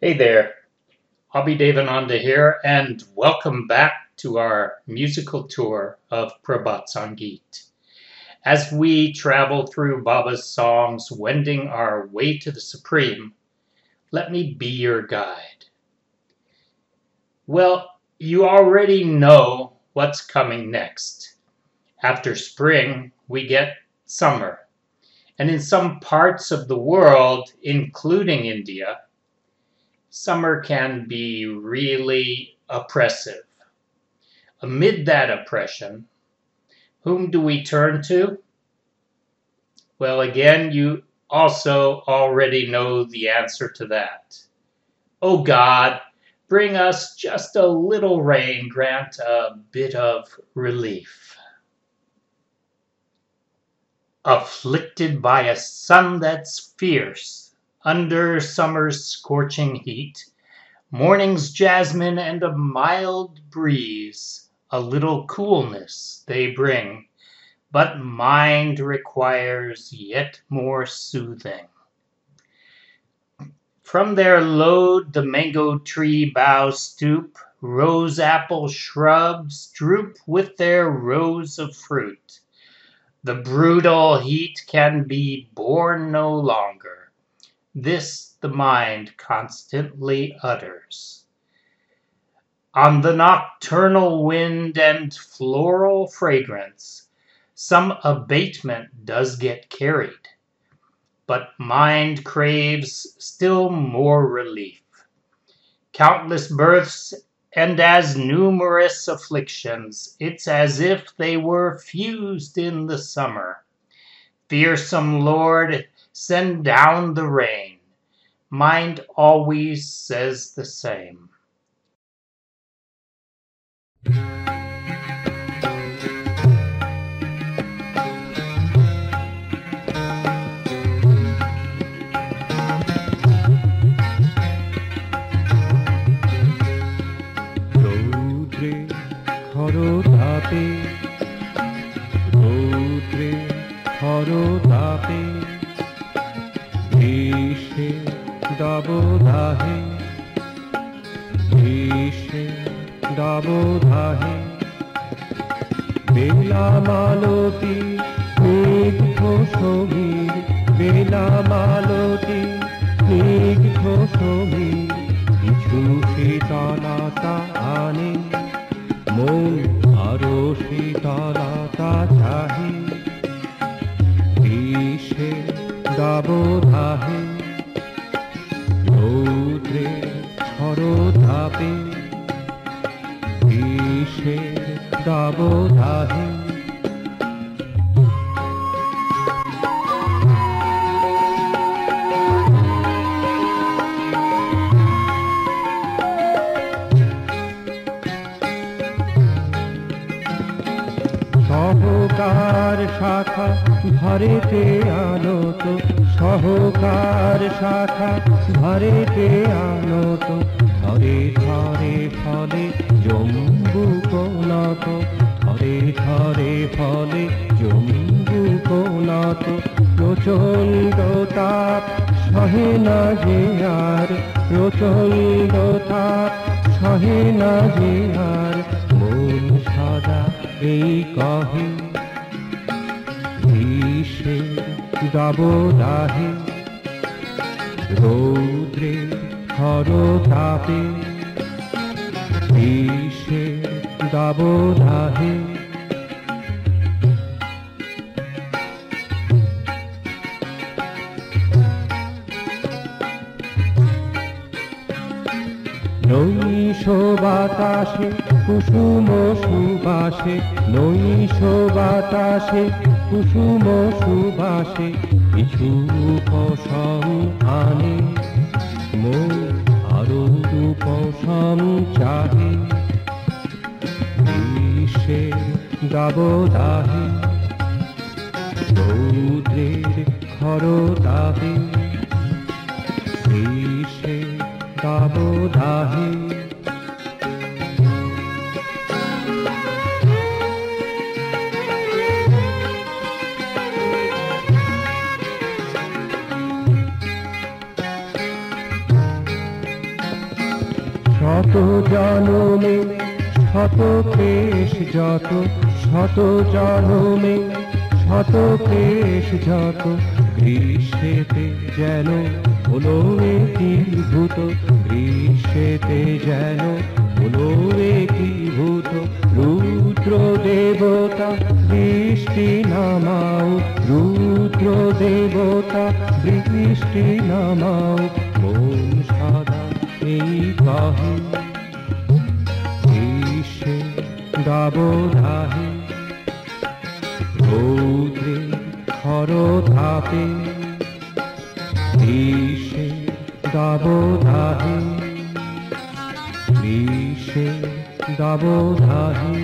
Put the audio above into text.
Hey there, Abhi Devananda here, and welcome back to our musical tour of Prabhat Sangeet. As we travel through Baba's songs, wending our way to the Supreme, let me be your guide. Well, you already know what's coming next. After spring, we get summer. And in some parts of the world, including India, summer can be really oppressive. Amid that oppression, whom do we turn to? Well, again, you also already know the answer to that. Oh God, bring us just a little rain, grant a bit of relief. Afflicted by a sun that's fierce, under summer's scorching heat, Morning's jasmine and a mild breeze, A little coolness they bring, But mind requires yet more soothing. From their load the mango tree boughs stoop, Rose apple shrubs droop with their rows of fruit. The brutal heat can be borne no longer. This the mind constantly utters. On the nocturnal wind and floral fragrance Some abatement does get carried, But mind craves still more relief. Countless births and as numerous afflictions, It's as if they were fused in the summer. Fearsome Lord! Send down the rain. Mind always says the same. রৌদ্রে খরতাপে রৌদ্রে খরতাপে দাবদাহে গ্রীষ্মে দাবদাহে বেলা মালতী স্নিগ্ধ সমীর, বেলা মালতী স্নিগ্ধ সমীর। কিছু শীতলতা আনে, মন আরও শীতলতা চাহে। গ্রীষ্মে দাবদাহে রৌদ্রে হরধাপে গ্রীষ্মে দাবদাহে সহকার শাখা ধরেতে আনত সহকার শাখা ধরেতে আনত ধরে ধরে, ফলে জম্বু কোনত ধরে ধরে, ফলে জম্বু কোনত প্রচণ্ড তাপ সহে না যে আর। প্রচণ্ড তাপ সহে না যে আর। সদা এই কহে ভীষে দাবদাহে রৌদ্রে খরতাপে ভীষে দাবদাহে নৈশ বাতাসে কুসুম সুবাসে নৈশ বাতাসে কুসুম সুবাসে, কিছু উপশম আনে মন আরও উপশম চাহে। গ্রীষ্মে দাবদাহে রৌদ্রের খরতাহে দাবদাহে শত জনমে শত ক্লেশ যত শত জনমে শত ক্লেশ যত গ্রীষ্মেতে যেন হলো একীভূত গ্রীষ্মেতে যেন হলো একীভূত রুদ্র দেবতা বৃষ্টি নামাও। রুদ্র দেবতা বৃষ্টি নামাও। মন সাদা এই কাহে গ্রীষ্মে দাবদাহে। রৌদ্রে খরতাপে গ্রীষ্মে দাবধাহে গ্রীষ্মে দাবদাহে